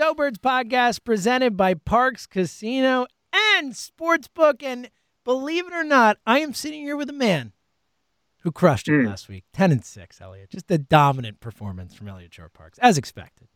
Go Birds podcast presented by Parx Casino and Sportsbook. And believe it or not, I am sitting here with a man who crushed it hmm. last week. 10 and 6, Elliot. Just a dominant performance from Eliot Shorr-Parks, as expected.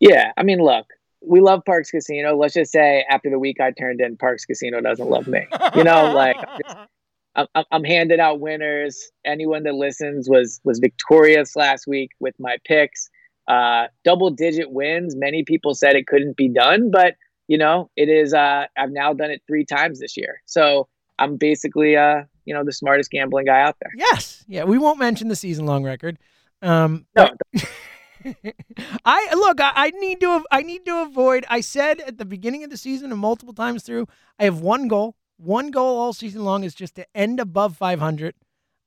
Yeah, I mean, look, we love Parx Casino. Let's just say after the week I turned in, Parx Casino doesn't love me. You know, like I'm, just, I'm, I'm- I'm handing out winners. Anyone that listens was was victorious last week with my picks. Uh, double digit wins. Many people said it couldn't be done, but you know, it is. Uh, I've now done it three times this year, so I'm basically, uh, you know, the smartest gambling guy out there. Yes. Yeah, we won't mention the season long record. Um, No, I look. I, I need to. I need to avoid. I said at the beginning of the season and multiple times through. I have one goal. One goal all season long is just to end above 500.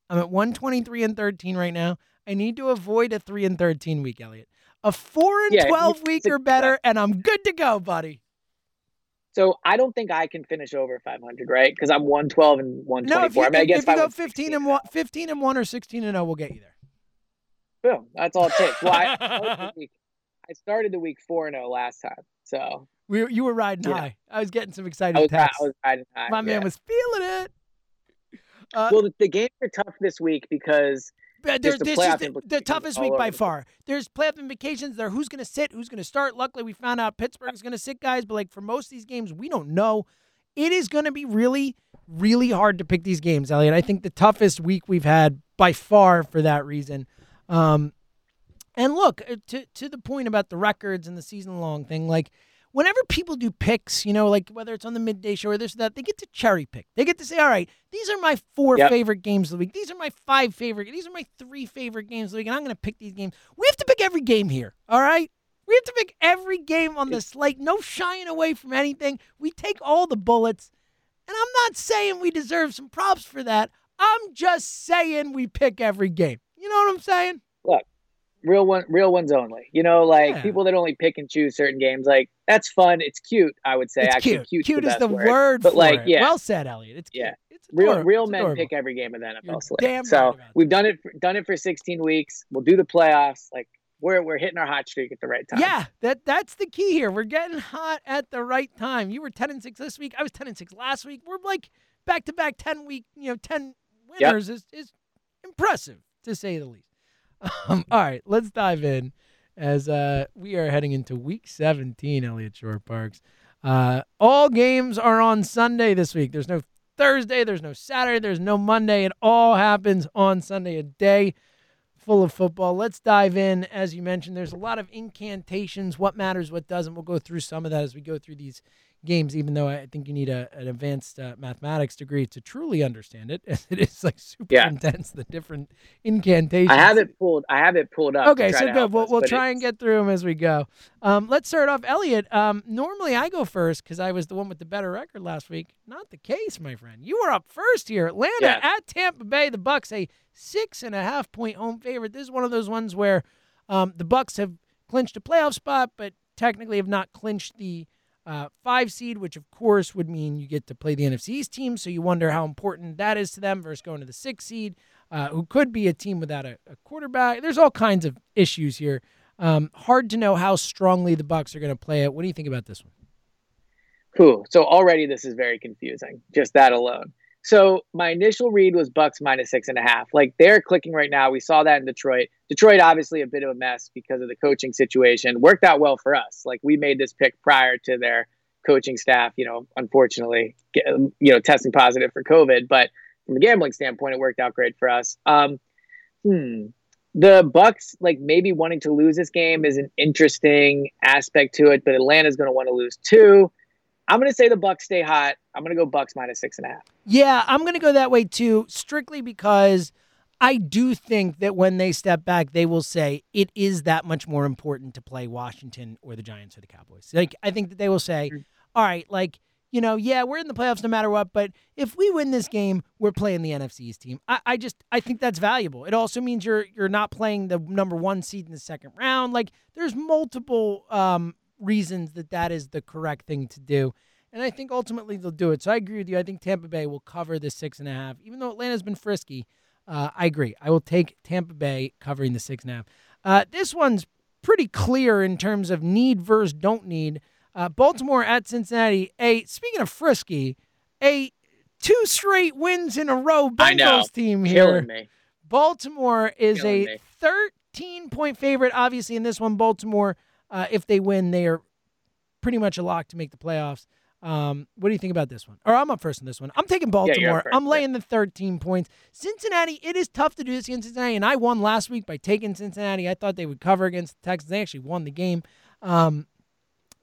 I'm at 123 and 13 right now. I need to avoid a three and 13 week, Elliot. A four and Yeah, 12 week or better, and I'm good to go, buddy. So I don't think I can finish over 500, right? Because I'm 112 and 124. No, if you, I mean, I if guess you go 15 and one, 15 and one or 16 and 0, we'll get you there. Boom. That's all it takes. Well, I, started the week, I started the week 4 0 last time. So We, you were riding Yeah. high. I was getting some excited I was, I was riding high. My man was feeling it. Uh, Well, the, the games are tough this week because But there's the this is the, the toughest week by far. There's playoff implications. There, who's going to sit, who's going to start. Luckily, we found out Pittsburgh's going to sit guys, but like for most of these games, we don't know. It is going to be really, really hard to pick these games, Elliot. I think the toughest week we've had by far for that reason. Um, and look uh, to to the point about the records and the season long thing, like. Whenever people do picks, you know, like whether it's on the midday show or this or that, they get to cherry pick. They get to say, all right, these are my four Yep. favorite games of the week. These are my five favorite. These are my three favorite games of the week, and I'm going to pick these games. We have to pick every game here. All right, we have to pick every game on the slate. No shying away from anything. We take all the bullets, and I'm not saying we deserve some props for that. I'm just saying we pick every game. You know what I'm saying? Real one, real ones only. You know, like Yeah. people that only pick and choose certain games, like that's fun. It's cute. I would say it's actually cute. Cute is the word. word, But for like, it. yeah. Well said, Elliot. It's Yeah. It's Real real It's men adorable. pick every game of the NFL slate. damn so right we've done it for, done it for 16 weeks. We'll do the playoffs. Like we're we're hitting our hot streak at the right time. Yeah, that that's the key here. We're getting hot at the right time. You were ten and six this week. I was ten and six last week. We're like back to back ten week, you know, ten Yep. winners is is impressive to say the least. Um, all right, let's dive in as uh, we are heading into week seventeen. Eliot Shorr-Parks. Uh, all games are on Sunday this week. There's no Thursday, there's no Saturday, there's no Monday. It all happens on Sunday, a day full of football. Let's dive in. As you mentioned, there's a lot of incantations, what matters, what doesn't. We'll go through some of that as we go through these games, even though I think you need a, an advanced uh, mathematics degree to truly understand it. as it is like super yeah. intense, the different incantations. I have it pulled. I have it pulled up. Okay, so good. We'll, us, we'll try and get through them as we go. Um, let's start off, Elliot. Um, normally I go first because I was the one with the better record last week. Not the case, my friend. You were up first here. Atlanta yeah. at Tampa Bay. The Bucks a six and a half point home favorite. This is one of those ones where um, the Bucks have clinched a playoff spot, but technically have not clinched the uh, five seed, which of course would mean you get to play the NFC East team. So you wonder how important that is to them versus going to the six seed, uh, who could be a team without a, a quarterback. There's all kinds of issues here. Um, hard to know how strongly the Bucks are going to play it. What do you think about this one? Cool. So already this is very confusing. Just that alone. So my initial read was Bucks minus six and a half. Like they're clicking right now. We saw that in Detroit. Detroit obviously a bit of a mess because of the coaching situation. Worked out well for us. Like we made this pick prior to their coaching staff, you know, unfortunately, get, you know, testing positive for COVID. But from a gambling standpoint, it worked out great for us. Um, hmm. The Bucks, like maybe wanting to lose this game, is an interesting aspect to it. But Atlanta's going to want to lose too. I'm going to say the Bucks stay hot. I'm going to go Bucks minus six and a half. Yeah, I'm going to go that way too, strictly because I do think that when they step back, they will say it is that much more important to play Washington or the Giants or the Cowboys. Like I think that they will say, mm-hmm. all right, like you know, yeah, we're in the playoffs no matter what, but if we win this game, we're playing the NFC's team. I, I just I think that's valuable. It also means you're you're not playing the number one seed in the second round. Like there's multiple um, reasons that that is the correct thing to do. And I think ultimately they'll do it. So I agree with you. I think Tampa Bay will cover the six and a half. Even though Atlanta's been frisky, uh, I agree. I will take Tampa Bay covering the six and a half. Uh, this one's pretty clear in terms of need versus don't need. Uh, Baltimore at Cincinnati. A speaking of frisky, a two straight wins in a row Bengals team here. Baltimore is Killing a me. 13 point favorite. Obviously, in this one, Baltimore uh, if they win, they are pretty much a lock to make the playoffs. Um, what do you think about this one? Or I'm up first in this one. I'm taking Baltimore. Yeah, I'm laying the 13 points. Cincinnati, it is tough to do this against Cincinnati, and I won last week by taking Cincinnati. I thought they would cover against the Texans. They actually won the game. Um,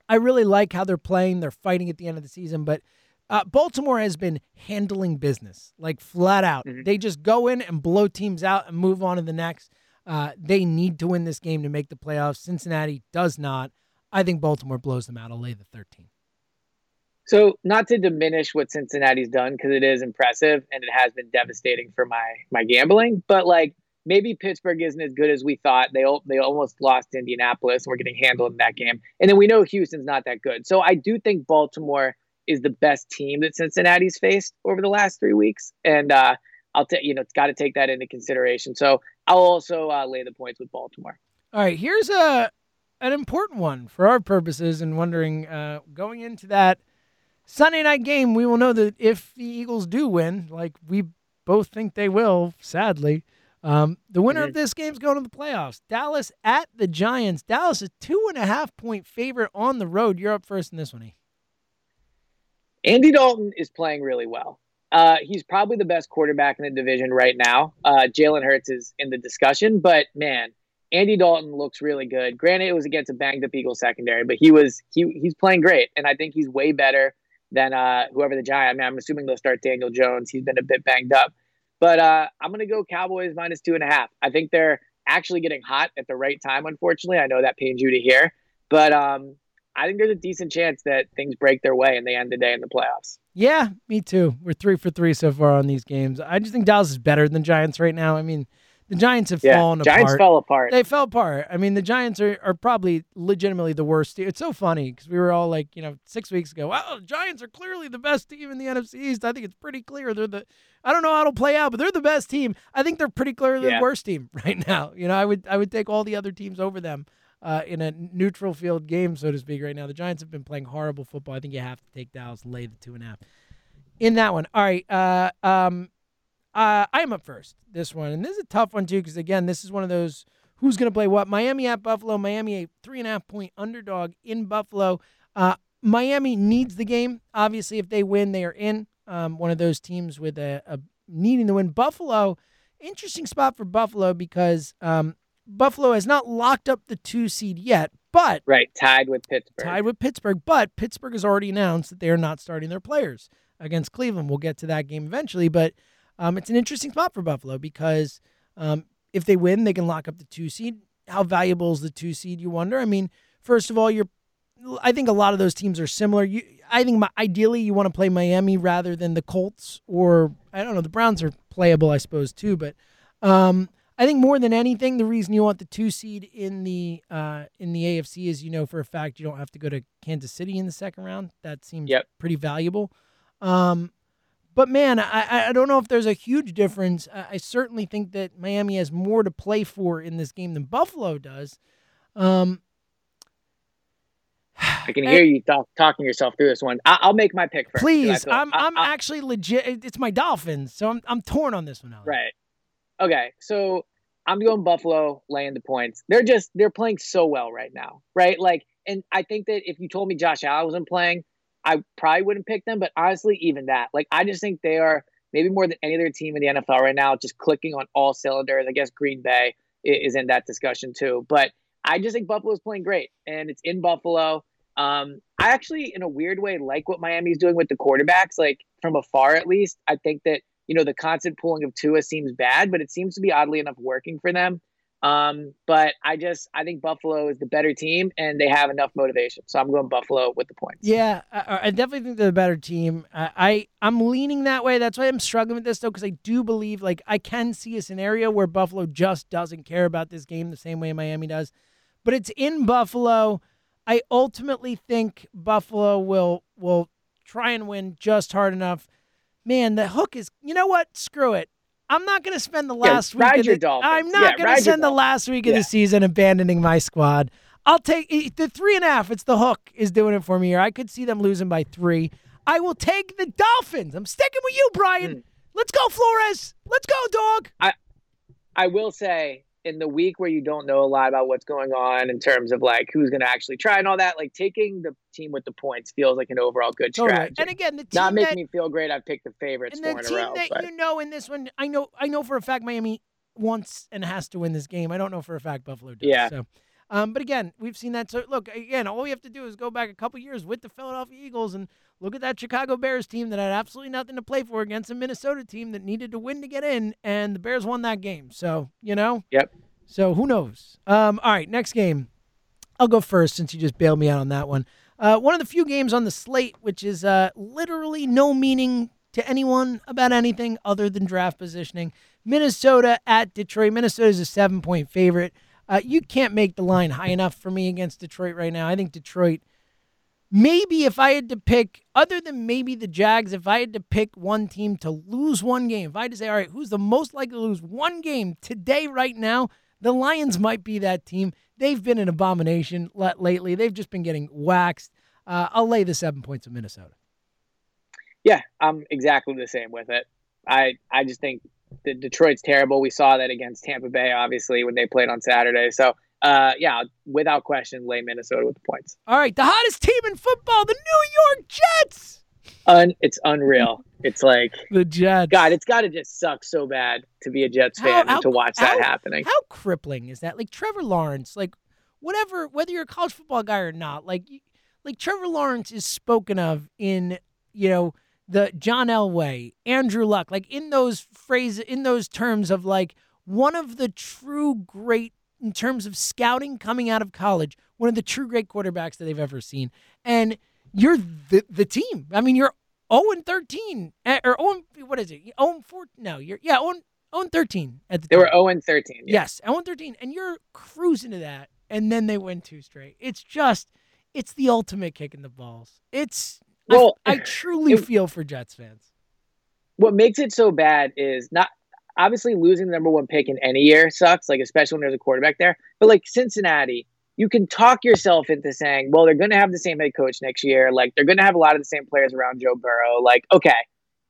I really like how they're playing. They're fighting at the end of the season, but uh, Baltimore has been handling business like flat out. Mm-hmm. They just go in and blow teams out and move on to the next. Uh, they need to win this game to make the playoffs. Cincinnati does not. I think Baltimore blows them out. I'll lay the 13. So, not to diminish what Cincinnati's done because it is impressive and it has been devastating for my my gambling, but like maybe Pittsburgh isn't as good as we thought. They they almost lost to Indianapolis. We're getting handled in that game, and then we know Houston's not that good. So, I do think Baltimore is the best team that Cincinnati's faced over the last three weeks, and uh, I'll take you know it's got to take that into consideration. So I'll also uh, lay the points with Baltimore. All right, here's a an important one for our purposes and wondering uh, going into that Sunday night game, we will know that if the Eagles do win, like we both think they will, sadly, um, the winner mm-hmm. of this game is going to the playoffs. Dallas at the Giants. Dallas is two and a half point favorite on the road. You're up first in this one. E. Andy Dalton is playing really well. Uh, he's probably the best quarterback in the division right now. Uh, Jalen Hurts is in the discussion, but man, Andy Dalton looks really good. Granted, it was against a banged up Eagles secondary, but he was he he's playing great, and I think he's way better than uh, whoever the Giant. I mean, I'm assuming they'll start Daniel Jones. He's been a bit banged up, but uh, I'm gonna go Cowboys minus two and a half. I think they're actually getting hot at the right time. Unfortunately, I know that pains you to hear, but um, I think there's a decent chance that things break their way and they end the day in the playoffs. Yeah, me too. We're three for three so far on these games. I just think Dallas is better than Giants right now. I mean, the Giants have yeah, fallen Giants apart. Giants fell apart. They fell apart. I mean, the Giants are, are probably legitimately the worst. Team. It's so funny because we were all like, you know, six weeks ago, wow, the Giants are clearly the best team in the NFC East. I think it's pretty clear they're the. I don't know how it'll play out, but they're the best team. I think they're pretty clearly yeah. the worst team right now. You know, I would I would take all the other teams over them uh, in a neutral field game, so to speak, right now. The Giants have been playing horrible football. I think you have to take Dallas lay the two and a half in that one. All right. Uh, um, uh, I'm up first this one, and this is a tough one too because again, this is one of those who's going to play what. Miami at Buffalo. Miami a three and a half point underdog in Buffalo. Uh, Miami needs the game. Obviously, if they win, they are in. Um, one of those teams with a, a, needing to win. Buffalo, interesting spot for Buffalo because um, Buffalo has not locked up the two seed yet, but right tied with Pittsburgh. Tied with Pittsburgh, but Pittsburgh has already announced that they are not starting their players against Cleveland. We'll get to that game eventually, but um, it's an interesting spot for Buffalo because um, if they win, they can lock up the two seed. How valuable is the two seed? You wonder. I mean, first of all, you're I think a lot of those teams are similar. You, I think my, ideally you want to play Miami rather than the Colts or I don't know. The Browns are playable, I suppose, too. But um, I think more than anything, the reason you want the two seed in the uh, in the AFC is you know for a fact you don't have to go to Kansas City in the second round. That seems yep. pretty valuable. Um, but man, I, I don't know if there's a huge difference. I, I, certainly think that Miami has more to play for in this game than Buffalo does. Um, I can hear you talk, talking yourself through this one. I, will make my pick first. Please, I'm I'm I, actually legit. It's my Dolphins, so I'm I'm torn on this one. Alex. Right. Okay, so I'm going Buffalo laying the points. They're just they're playing so well right now, right? Like, and I think that if you told me Josh Allen wasn't playing, I probably wouldn't pick them. But honestly, even that, like, I just think they are maybe more than any other team in the NFL right now, just clicking on all cylinders. I guess Green Bay is in that discussion too, but I just think Buffalo's playing great, and it's in Buffalo. Um, I actually, in a weird way, like what Miami's doing with the quarterbacks. Like from afar, at least, I think that you know the constant pulling of Tua seems bad, but it seems to be oddly enough working for them. Um, but I just I think Buffalo is the better team, and they have enough motivation. So I'm going Buffalo with the points. Yeah, I, I definitely think they're the better team. I, I I'm leaning that way. That's why I'm struggling with this though, because I do believe like I can see a scenario where Buffalo just doesn't care about this game the same way Miami does, but it's in Buffalo. I ultimately think Buffalo will will try and win just hard enough. Man, the hook is. You know what? Screw it. I'm not going to spend the last yeah, week. Of the, I'm not yeah, going to spend the last week of yeah. the season abandoning my squad. I'll take the three and a half. It's the hook is doing it for me here. I could see them losing by three. I will take the Dolphins. I'm sticking with you, Brian. Mm. Let's go, Flores. Let's go, dog. I I will say in the week where you don't know a lot about what's going on in terms of like who's going to actually try and all that, like taking the team with the points feels like an overall good strategy. And again, the team not making that, me feel great. I've picked the favorites and the team row, that but. you know in this one, I know, I know for a fact Miami wants and has to win this game. I don't know for a fact Buffalo does. Yeah. So. Um, but again, we've seen that. So look, again, all we have to do is go back a couple years with the Philadelphia Eagles and look at that Chicago Bears team that had absolutely nothing to play for against a Minnesota team that needed to win to get in, and the Bears won that game. So you know, yep. So who knows? Um, all right, next game. I'll go first since you just bailed me out on that one. Uh, one of the few games on the slate which is uh, literally no meaning to anyone about anything other than draft positioning. Minnesota at Detroit. Minnesota is a seven point favorite. Uh, you can't make the line high enough for me against Detroit right now. I think Detroit, maybe if I had to pick, other than maybe the Jags, if I had to pick one team to lose one game, if I had to say, all right, who's the most likely to lose one game today, right now, the Lions might be that team. They've been an abomination lately. They've just been getting waxed. Uh, I'll lay the seven points of Minnesota. Yeah, I'm exactly the same with it. I I just think the Detroit's terrible. We saw that against Tampa Bay, obviously, when they played on Saturday. So, uh, yeah, without question, lay Minnesota with the points. All right, the hottest team in football, the New York Jets. Un, it's unreal. It's like the Jets. God, it's got to just suck so bad to be a Jets fan how, and to watch how, that happening. How crippling is that? Like Trevor Lawrence, like whatever, whether you're a college football guy or not, like like Trevor Lawrence is spoken of in you know the John Elway, Andrew Luck, like in those phrases, in those terms of like one of the true great in terms of scouting coming out of college, one of the true great quarterbacks that they've ever seen, and you're the the team. I mean, you're 0 and 13 eh, or 0 what is it? 0 and 4 no, you're yeah, 0 and 13 at the They time. were 0 and 13. Yeah. Yes, 0 and 13 and you're cruising to that and then they win two straight. It's just it's the ultimate kick in the balls. It's well, I, I truly it, feel for Jets fans. What makes it so bad is not obviously losing the number one pick in any year sucks, like especially when there's a quarterback there. But like Cincinnati, you can talk yourself into saying, well, they're going to have the same head coach next year. Like they're going to have a lot of the same players around Joe Burrow. Like, okay,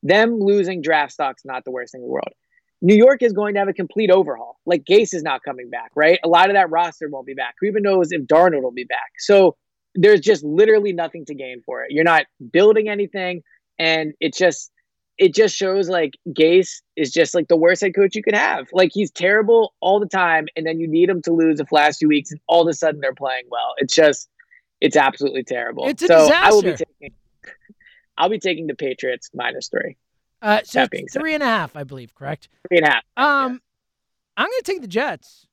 them losing draft stock's not the worst thing in the world. New York is going to have a complete overhaul. Like Gase is not coming back, right? A lot of that roster won't be back. Who even knows if Darnold will be back? So there's just literally nothing to gain for it. You're not building anything, and it just it just shows like Gase is just like the worst head coach you could have. Like he's terrible all the time, and then you need him to lose the last few weeks, and all of a sudden they're playing well. It's just it's absolutely terrible. It's a so disaster. I will be taking I'll be taking the Patriots minus three, Uh, so That being it's said. three and a half, I believe, correct? three and a half. Um, I'm going to take the Jets.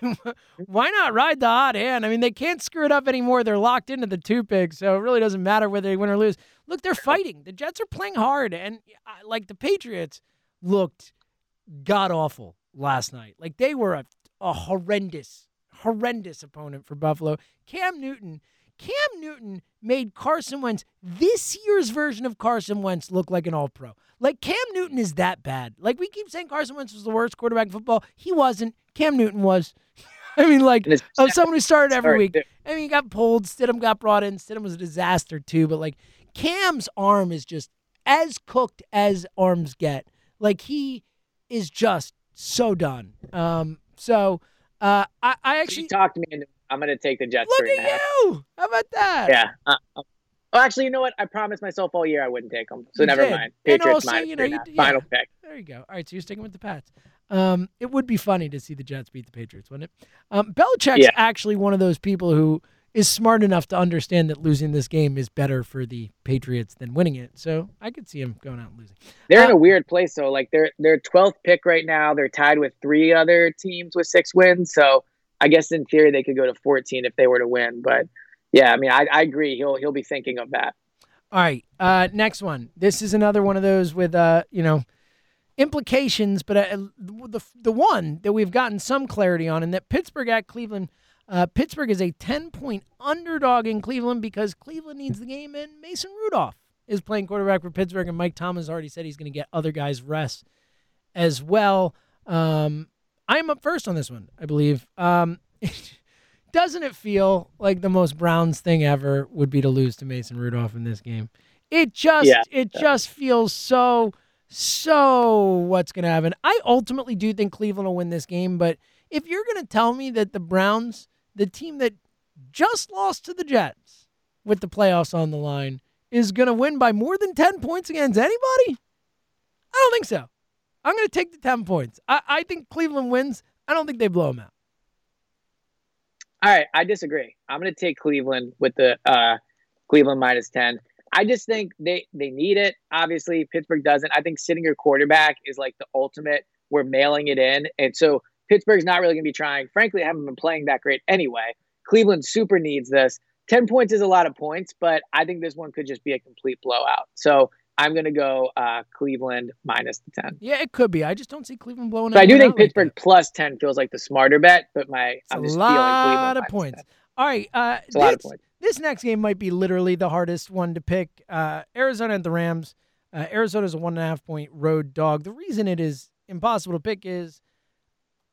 Why not ride the hot hand? I mean, they can't screw it up anymore. They're locked into the two picks, so it really doesn't matter whether they win or lose. Look, they're fighting. The Jets are playing hard, and uh, like the Patriots looked god awful last night. Like they were a, a horrendous, horrendous opponent for Buffalo. Cam Newton. Cam Newton made Carson Wentz, this year's version of Carson Wentz, look like an all pro. Like, Cam Newton is that bad. Like, we keep saying Carson Wentz was the worst quarterback in football. He wasn't. Cam Newton was. I mean, like, of someone who started every week. I mean, he got pulled. Stidham got brought in. Stidham was a disaster, too. But, like, Cam's arm is just as cooked as arms get. Like, he is just so done. Um, so, uh, I, I actually. talked to me into. I'm going to take the Jets. Look three and a at you! How about that? Yeah. Uh, uh, oh, actually, you know what? I promised myself all year I wouldn't take them. So You never did. mind. And Patriots also, minus you know, you a half. d- yeah. Final pick. There you go. All right, so you're sticking with the Pats. Um, it would be funny to see the Jets beat the Patriots, wouldn't it? Um, Belichick's Yeah. actually one of those people who is smart enough to understand that losing this game is better for the Patriots than winning it. So I could see him going out and losing. They're in Uh, a weird place though. Like they're they're 12th pick right now. They're tied with three other teams with six wins. So I guess in theory they could go to 14 if they were to win. But yeah, I mean I, I agree. He'll he'll be thinking of that. All right, uh, next one. This is another one of those with uh, you know, implications, but uh, the the one that we've gotten some clarity on, and that Pittsburgh at Cleveland. Uh, Pittsburgh is a 10 point underdog in Cleveland because Cleveland needs the game, and Mason Rudolph is playing quarterback for Pittsburgh, and Mike Tomlin already said he's going to get other guys rest as well. Um, I'm up first on this one, I believe. Um, doesn't it feel like the most Browns thing ever would be to lose to Mason Rudolph in this game? It just Yeah. it just feels so so what's going to happen. I ultimately do think Cleveland will win this game, but if you're going to tell me that the Browns, the team that just lost to the Jets with the playoffs on the line, is going to win by more than 10 points against anybody? I don't think so. I'm going to take the 10 points. I, I think Cleveland wins. I don't think they blow them out. All right, I disagree. I'm going to take Cleveland with the uh, Cleveland minus 10. I just think they they need it. Obviously, Pittsburgh doesn't. I think sitting your quarterback is like the ultimate. We're mailing it in, and so Pittsburgh's not really going to be trying. Frankly, I haven't been playing that great anyway. Cleveland super needs this. Ten points is a lot of points, but I think this one could just be a complete blowout. So I'm going to go uh, Cleveland minus the ten. Yeah, it could be. I just don't see Cleveland blowing So I do think out like Pittsburgh plus ten feels like the smarter bet, but my It's I'm just feeling lot Cleveland of points. All right, uh, It's a lot of this- points. This next game might be literally the hardest one to pick. Uh, Arizona and the Rams. Uh, Arizona is a one and a half point road dog. The reason it is impossible to pick is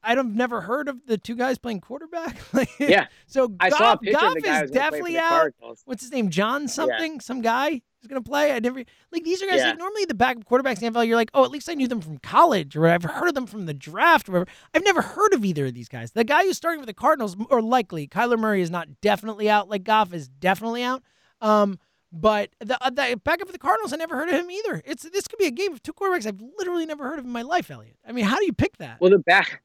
I've never heard of the two guys playing quarterback. Yeah. So I Goff, saw a picture Goff of the guy is who's gonna play for definitely out. What's his name? John something? Some guy who's gonna play. I never like these are guys Yeah. like normally the backup quarterbacks in NFL. You're like, oh, at least I knew them from college, or I've heard of them from the draft, or whatever. I've never heard of either of these guys. The guy who's starting with the Cardinals, or likely Kyler Murray is not definitely out. Like Goff is definitely out. Um, but the, uh, the backup for the Cardinals, I never heard of him either. It's this could be a game of two quarterbacks I've literally never heard of in my life, Elliot. I mean, how do you pick that? Well, the back,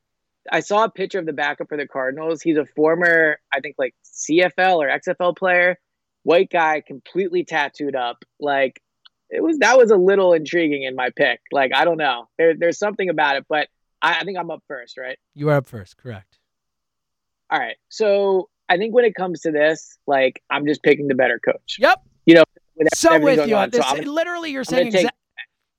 I saw a picture of the backup for the Cardinals. He's a former, I think, like CFL or XFL player, white guy, completely tattooed up. Like it was that was a little intriguing in my pick. Like I don't know, there, there's something about it, but I, I think I'm up first, right? You are up first, correct? All right. So I think when it comes to this, like I'm just picking the better coach. Yep. You know, with so with you on. So this. I'm- literally, you're I'm saying take-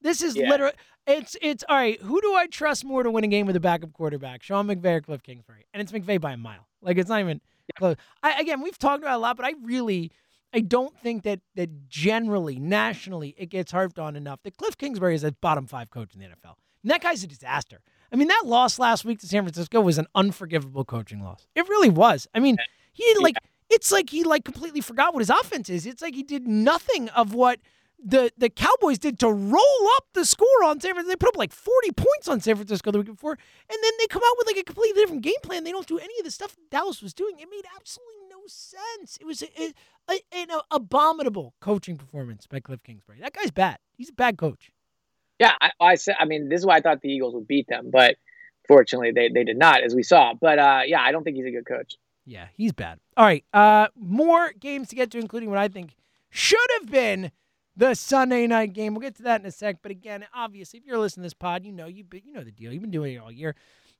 this is Yeah. literally. It's it's all right. Who do I trust more to win a game with a backup quarterback, Sean McVay or Cliff Kingsbury? And it's McVay by a mile. Like it's not even close. I, again, we've talked about it a lot, but I really, I don't think that that generally, nationally, it gets harped on enough that Cliff Kingsbury is a bottom five coach in the NFL. And that guy's a disaster. I mean, that loss last week to San Francisco was an unforgivable coaching loss. It really was. I mean, he like. It's like he like completely forgot what his offense is. It's like he did nothing of what the the Cowboys did to roll up the score on San Francisco. They put up like 40 points on San Francisco the week before, and then they come out with like a completely different game plan. They don't do any of the stuff Dallas was doing. It made absolutely no sense. It was a, a, an abominable coaching performance by Cliff Kingsbury. That guy's bad. He's a bad coach. Yeah, I, I said. I mean, this is why I thought the Eagles would beat them, but fortunately, they they did not, as we saw. But uh, yeah, I don't think he's a good coach. Yeah, he's bad. All right, uh, more games to get to, including what I think should have been the Sunday night game. We'll get to that in a sec. But again, obviously, if you're listening to this pod, you know you you know the deal. You've been doing it all year.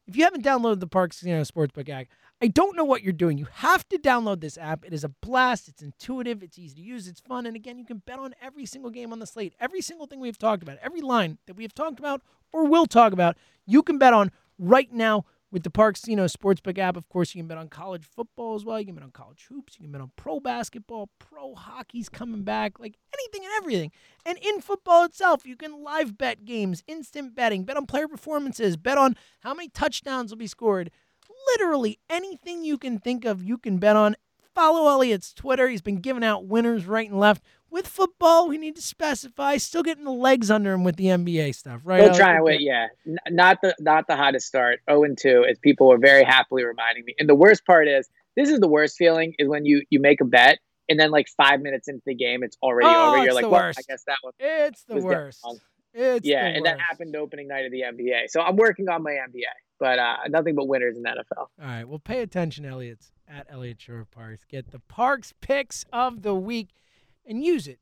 If you haven't downloaded the Parx you know Sportsbook app, I don't know what you're doing. You have to download this app. It is a blast. It's intuitive. It's easy to use. It's fun. And again, you can bet on every single game on the slate. Every single thing we've talked about, every line that we have talked about or will talk about, you can bet on right now with the Parx you know Sportsbook app. Of course, you can bet on college football as well. You can bet on college hoops. You can bet on pro basketball. Pro hockey's coming back. Like anything and everything. And in football itself, you can live bet games, instant betting, bet on player performances, bet on how many touchdowns will be scored literally anything you can think of, you can bet on. Follow Eliot's Twitter. He's been giving out winners right and left. With football, we need to specify. Still getting the legs under him with the NBA stuff, right? Still trying to win, yeah. Not the not the hottest start. 0 and 2, as people were very happily reminding me. And the worst part is, this is the worst feeling is when you you make a bet and then like five minutes into the game, it's already oh, over. You're like, well, worst. I guess that one. It's the worst. It's yeah, and worst. that happened opening night of the NBA. So I'm working on my NBA but uh, nothing but winners in the NFL. All right, well, pay attention, Elliot's at Eliot Shorr-Parks. Get the Parx picks of the week and use it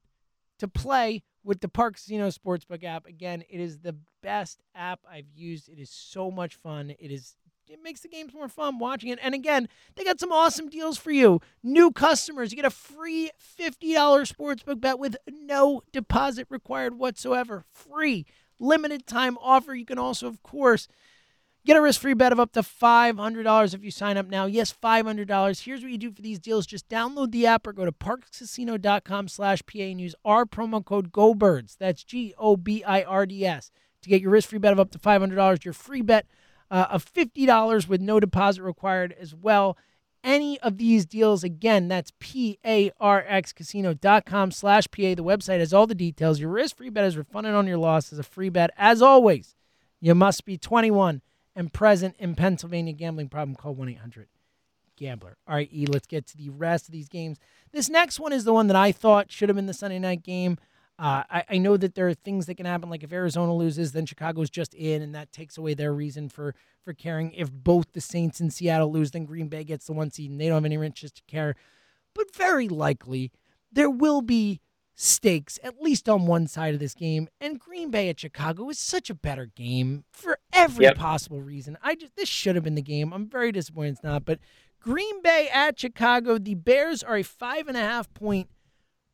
to play with the Parx Casino Sportsbook app. Again, it is the best app I've used. It is so much fun. It is it makes the games more fun watching it. And again, they got some awesome deals for you. New customers, you get a free $50 sportsbook bet with no deposit required whatsoever. Free limited time offer. You can also, of course, Get a risk-free bet of up to $500 if you sign up now. Yes, $500. Here's what you do for these deals. Just download the app or go to parxcasino.com slash PA and use our promo code GOBIRDS. That's G-O-B-I-R-D-S to get your risk-free bet of up to $500. Your free bet uh, of $50 with no deposit required as well. Any of these deals, again, that's P-A-R-X casino.com slash PA. The website has all the details. Your risk-free bet is refunded on your loss as a free bet. As always, you must be 21 and present in Pennsylvania gambling problem, call 1 800 Gambler. All right, E, let's get to the rest of these games. This next one is the one that I thought should have been the Sunday night game. Uh, I, I, know that there are things that can happen, like if Arizona loses, then Chicago's just in, and that takes away their reason for for caring. If both the Saints and Seattle lose, then Green Bay gets the one seed, and they don't have any interest to care. But very likely, there will be stakes, at least on one side of this game. And Green Bay at Chicago is such a better game for every yep. possible reason. I just this should have been the game. I'm very disappointed it's not. But Green Bay at Chicago, the Bears are a five and a half point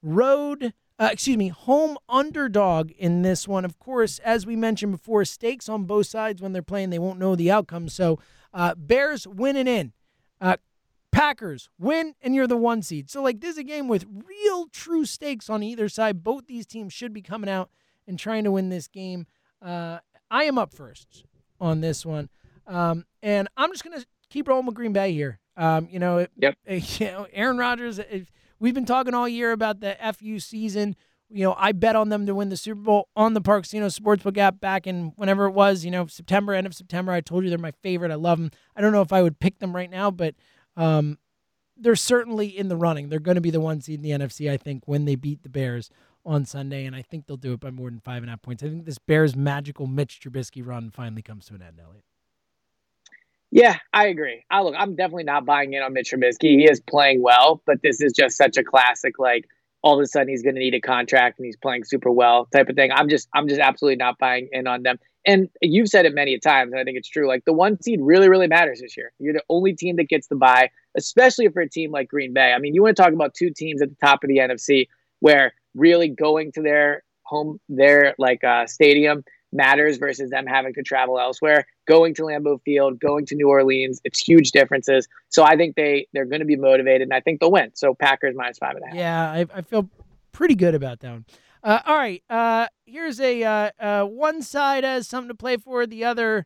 road. Uh, excuse me, home underdog in this one. Of course, as we mentioned before, stakes on both sides when they're playing. They won't know the outcome. So, uh, Bears winning in. Uh, Packers win and you're the one seed. So like this is a game with real true stakes on either side. Both these teams should be coming out and trying to win this game. Uh, I am up first on this one, um, and I'm just gonna keep rolling with Green Bay here. Um, you know, yep. You know, Aaron Rodgers. We've been talking all year about the FU season. You know, I bet on them to win the Super Bowl on the know Sportsbook app back in whenever it was. You know, September, end of September. I told you they're my favorite. I love them. I don't know if I would pick them right now, but um, they're certainly in the running. They're going to be the one seed in the NFC, I think, when they beat the Bears on Sunday, and I think they'll do it by more than five and a half points. I think this Bears magical Mitch Trubisky run finally comes to an end, Eliot. Yeah, I agree. I look, I'm definitely not buying in on Mitch Trubisky. He is playing well, but this is just such a classic, like all of a sudden he's going to need a contract and he's playing super well type of thing. I'm just, I'm just absolutely not buying in on them and you've said it many times, and I think it's true. Like the one seed really, really matters this year. You're the only team that gets the bye, especially for a team like Green Bay. I mean, you want to talk about two teams at the top of the NFC where really going to their home, their like uh, stadium matters versus them having to travel elsewhere. Going to Lambeau Field, going to New Orleans, it's huge differences. So I think they they're going to be motivated, and I think they'll win. So Packers minus five and a half. Yeah, I, I feel pretty good about that one. Uh, all right. Uh, here's a uh, uh, one side has something to play for, the other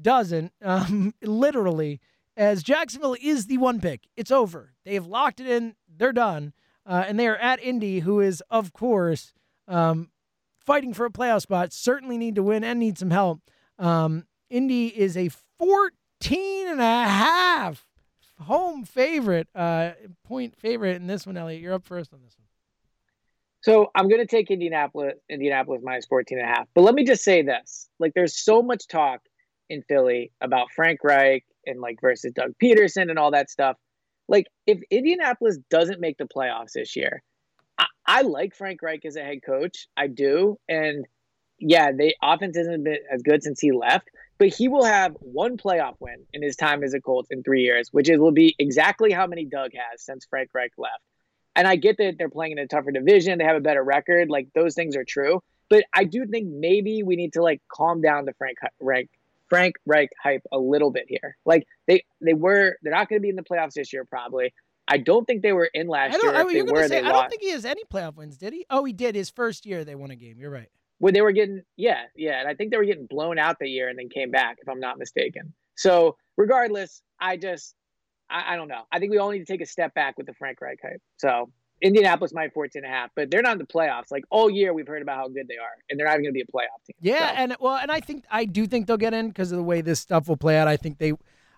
doesn't. Um, literally, as Jacksonville is the one pick. It's over. They've locked it in. They're done. Uh, and they are at Indy, who is, of course, um, fighting for a playoff spot, certainly need to win and need some help. Um, Indy is a 14 and a half home favorite, uh, point favorite in this one, Elliot. You're up first on this one. So I'm going to take Indianapolis, Indianapolis minus 14 and a half. But let me just say this. Like there's so much talk in Philly about Frank Reich and like versus Doug Pederson and all that stuff. Like if Indianapolis doesn't make the playoffs this year, I, I like Frank Reich as a head coach. I do. And yeah, the offense hasn't been as good since he left, but he will have one playoff win in his time as a Colts in three years, which is will be exactly how many Doug has since Frank Reich left. And I get that they're playing in a tougher division, they have a better record, like those things are true. But I do think maybe we need to like calm down the Frank Reich Frank Reich hype a little bit here. Like they they were they're not going to be in the playoffs this year probably. I don't think they were in last I year. I, they were, say, they I lost. don't think he has any playoff wins, did he? Oh, he did. His first year, they won a game. You're right. Well, they were getting yeah, yeah, and I think they were getting blown out the year and then came back, if I'm not mistaken. So regardless, I just I, I don't know. I think we all need to take a step back with the Frank Reich hype. So Indianapolis might 14 and a half, but they're not in the playoffs. Like all year we've heard about how good they are, and they're not even gonna be a playoff team. Yeah, So, and well, and I think I do think they'll get in because of the way this stuff will play out. I think they,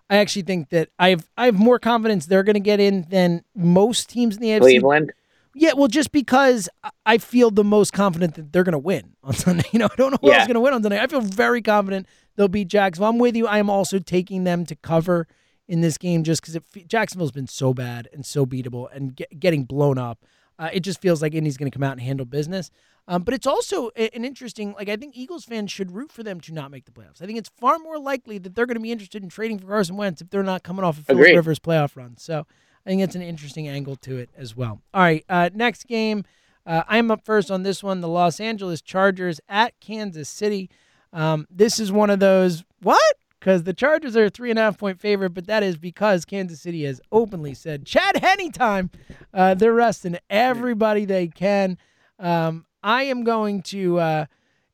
I actually think that I have I have more confidence they're going to get in than most teams in the AFC. Cleveland. Yeah, well, just because I- feel the most confident that they're going to win on Sunday. You know, I don't know who else Yeah. is going to win on Sunday. I feel very confident they'll beat Jacksonville. I'm with you. I am also taking them to cover in this game just because Jacksonville's been so bad and so beatable and get, getting blown up. Uh, it just feels like Indy's going to come out and handle business. Um, but it's also an interesting, like, I think Eagles fans should root for them to not make the playoffs. I think it's far more likely that they're going to be interested in trading for Carson Wentz if they're not coming off a Philip. Rivers playoff run. So I think it's an interesting angle to it as well. All right, uh, next game. Uh, I'm up first on this one. The Los Angeles Chargers at Kansas City. Um, this is one of those what? Because the Chargers are a three and a half point favorite, but that is because Kansas City has openly said, Chad Henne time. Uh, they're resting everybody they can. Um, I am going to, uh,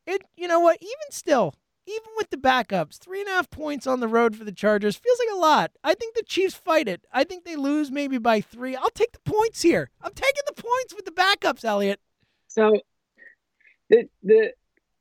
it. You know what? Even still, even with the backups, three and a half points on the road for the Chargers feels like a lot. I think the Chiefs fight it. I think they lose maybe by three. I'll take the points here. I'm taking the points with the backups, Elliot. So the the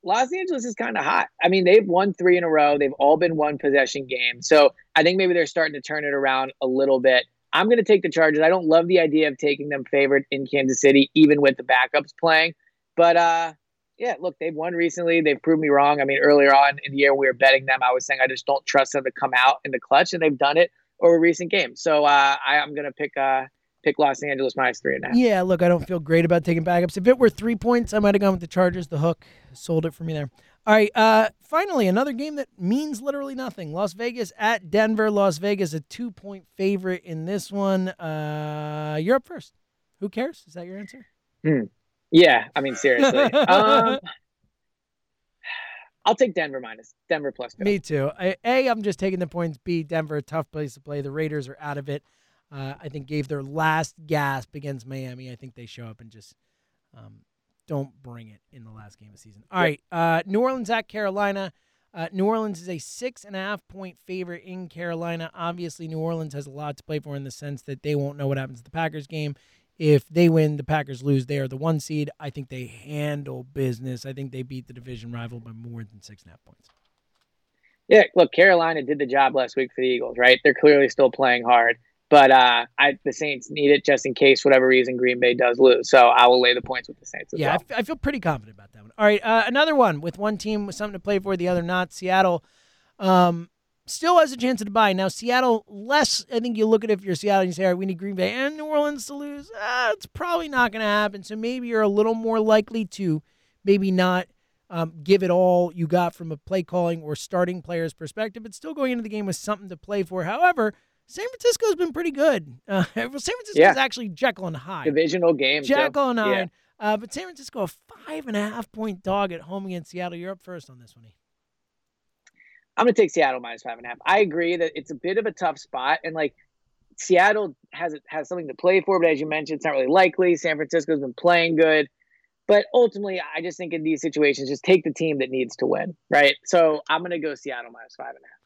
Los Angeles is kind of hot. I mean, they've won three in a row. They've all been one possession games. So I think maybe they're starting to turn it around a little bit. I'm going to take the Chargers. I don't love the idea of taking them favored in Kansas City, even with the backups playing. But uh, yeah, look, they've won recently. They've proved me wrong. I mean, earlier on in the year we were betting them, I was saying I just don't trust them to come out in the clutch, and they've done it over recent games. So uh, I, I'm going to pick uh, pick Los Angeles minus three and a half. Yeah, look, I don't feel great about taking backups. If it were three points, I might have gone with the Chargers. The hook sold it for me there. All right, uh, finally, another game that means literally nothing. Las Vegas at Denver. Las Vegas, a two point favorite in this one. Uh, you're up first. Who cares? Is that your answer? Hmm. Yeah, I mean seriously. um, I'll take Denver minus Denver plus two. Me too. I, a, I'm just taking the points. B, Denver, a tough place to play. The Raiders are out of it. Uh, I think gave their last gasp against Miami. I think they show up and just um, don't bring it in the last game of the season. All right, uh, New Orleans at Carolina. Uh, New Orleans is a six and a half point favorite in Carolina. Obviously, New Orleans has a lot to play for in the sense that they won't know what happens to the Packers game. If they win, the Packers lose. They are the one seed. I think they handle business. I think they beat the division rival by more than six and a half points. Yeah, look, Carolina did the job last week for the Eagles, right? They're clearly still playing hard, but uh, I the Saints need it just in case, whatever reason, Green Bay does lose. So I will lay the points with the Saints as Yeah, I, well. f- I feel pretty confident about that one. All right, uh, another one with one team with something to play for, the other not. Seattle um, still has a chance to buy. Now, Seattle, less, I think you look at it if you're Seattle and you say, all right, we need Green Bay and New Orleans to lose. Uh, it's probably not going to happen. So maybe you're a little more likely to maybe not um, give it all you got from a play calling or starting player's perspective, but still going into the game with something to play for. However, San Francisco's been pretty good. Uh, San Francisco's Yeah. actually Jekyll and Hyde. Divisional game. Jekyll and Yeah. Hyde. Uh, but San Francisco, a five and a half point dog at home against Seattle. You're up first on this one. I'm gonna take Seattle minus five and a half. I agree that it's a bit of a tough spot, and like Seattle has has something to play for, but as you mentioned, it's not really likely. San Francisco's been playing good, but ultimately, I just think in these situations, just take the team that needs to win, right? So I'm gonna go Seattle minus five and a half.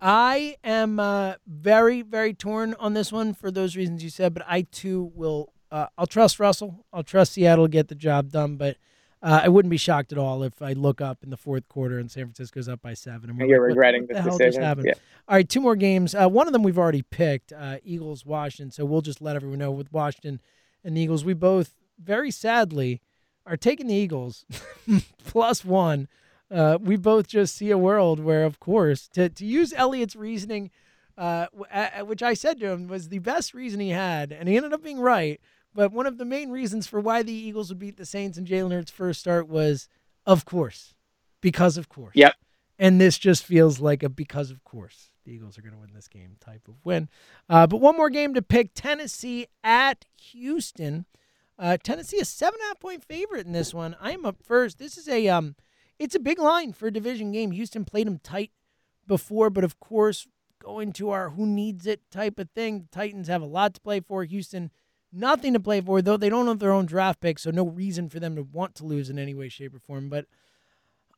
I am uh, very, very torn on this one for those reasons you said, but I too will. Uh, I'll trust Russell. I'll trust Seattle to get the job done, but Uh, I wouldn't be shocked at all if I look up in the fourth quarter and San Francisco's up by seven. And we're You're like, regretting what, the this hell decision. Yeah. All right, two more games. Uh, one of them we've already picked, uh, Eagles Washington. So we'll just let everyone know with Washington and the Eagles, we both very sadly are taking the Eagles plus one. Uh, we both just see a world where, of course, to to use Eliot's reasoning, uh, w- a- a- which I said to him was the best reason he had, and he ended up being right. But one of the main reasons for why the Eagles would beat the Saints in Jalen Hurts' first start was, of course, because of course. Yep. And this just feels like a because of course the Eagles are going to win this game type of win. Uh, but one more game to pick: Tennessee at Houston. Uh, Tennessee a seven and a half point favorite in this one. I am up first. This is a um, it's a big line for a division game. Houston played them tight before, but of course, going to our who needs it type of thing. The Titans have a lot to play for. Houston, nothing to play for, though they don't have their own draft pick, so no reason for them to want to lose in any way, shape, or form. But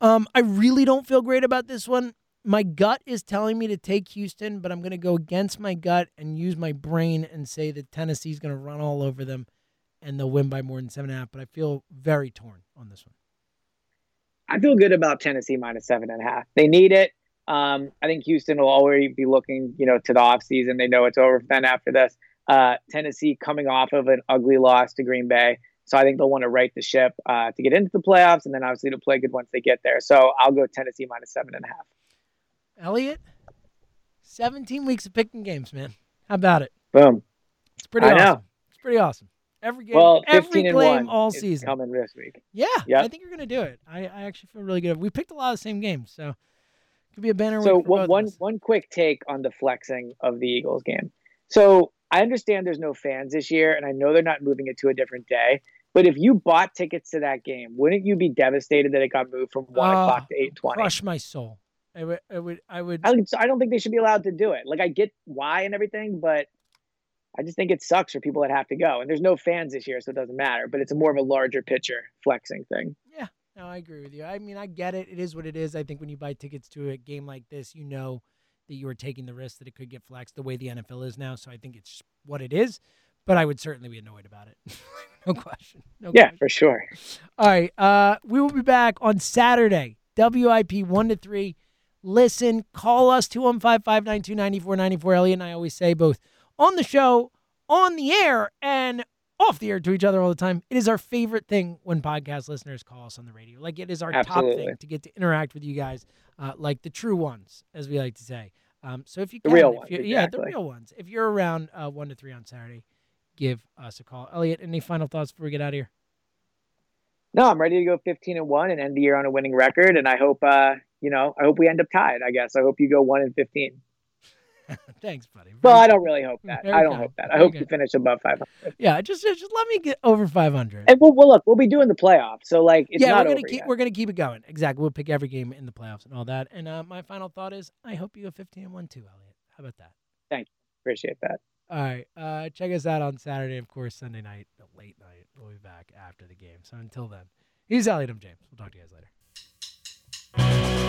um, I really don't feel great about this one. My gut is telling me to take Houston, but I'm going to go against my gut and use my brain and say that Tennessee's going to run all over them and they'll win by more than seven and a half. But I feel very torn on this one. I feel good about Tennessee minus seven and a half. They need it. Um, I think Houston will already be looking, you know, to the offseason. They know it's over for them after this. Uh, Tennessee coming off of an ugly loss to Green Bay. So I think they'll want to right the ship uh, to get into the playoffs and then obviously to play good once they get there. So I'll go Tennessee minus seven and a half. Eliot, 17 weeks of picking games, man. How about it? Boom. It's pretty I awesome. know. It's pretty awesome. Every game, Well, every 15 and claim all season. coming this week. Yeah, Yep. I think you're going to do it. I, I actually feel really good. We picked a lot of the same games, so it could be a banner So one one one quick take on the flexing of the Eagles game. So I understand there's no fans this year, and I know they're not moving it to a different day. But if you bought tickets to that game, wouldn't you be devastated that it got moved from one Ah, o'clock to eight twenty? Crush my soul. I would, I would, I would. I, I don't think they should be allowed to do it. Like I get why and everything, but I just think it sucks for people that have to go. And there's no fans this year, so it doesn't matter. But it's more of a larger picture flexing thing. Yeah, no, I agree with you. I mean, I get it. It is what it is. I think when you buy tickets to a game like this, you know that you are taking the risk that it could get flexed the way the NFL is now. So I think it's what it is. But I would certainly be annoyed about it. no question. No Yeah, question. for sure. All right. Uh, we will be back on Saturday. WIP 1 to 3. Listen, call us 215 592 9494. Eliot and I always say both on the show, on the air, and off the air to each other all the time. It is our favorite thing when podcast listeners call us on the radio. Like it is our top thing to get to interact with you guys, uh, like the true ones, as we like to say. Um, so if you The can, real if ones, you- yeah, the real ones. If you're around uh, 1 to 3 on Saturday, give us a call. Eliot, any final thoughts before we get out of here? No, I'm ready to go 15 and one and end the year on a winning record. And I hope, uh, you know, I hope we end up tied. I guess I hope you go one and 15. Thanks, buddy. Well, I don't really hope that. I don't kind. hope that. I Very hope good. you finish above 500. Yeah, just just let me get over 500. And we'll, we'll look. We'll be doing the playoffs, so like it's yeah, we're gonna keep yet. we're gonna keep it going. Exactly. We'll pick every game in the playoffs and all that. And uh, my final thought is, I hope you go 15 and one too, Eliot. How about that? Thanks, appreciate that. All right. Uh, check us out on Saturday, of course, Sunday night, the late night. We'll be back after the game. So until then, he's Eliot. I'm James. We'll talk to you guys later.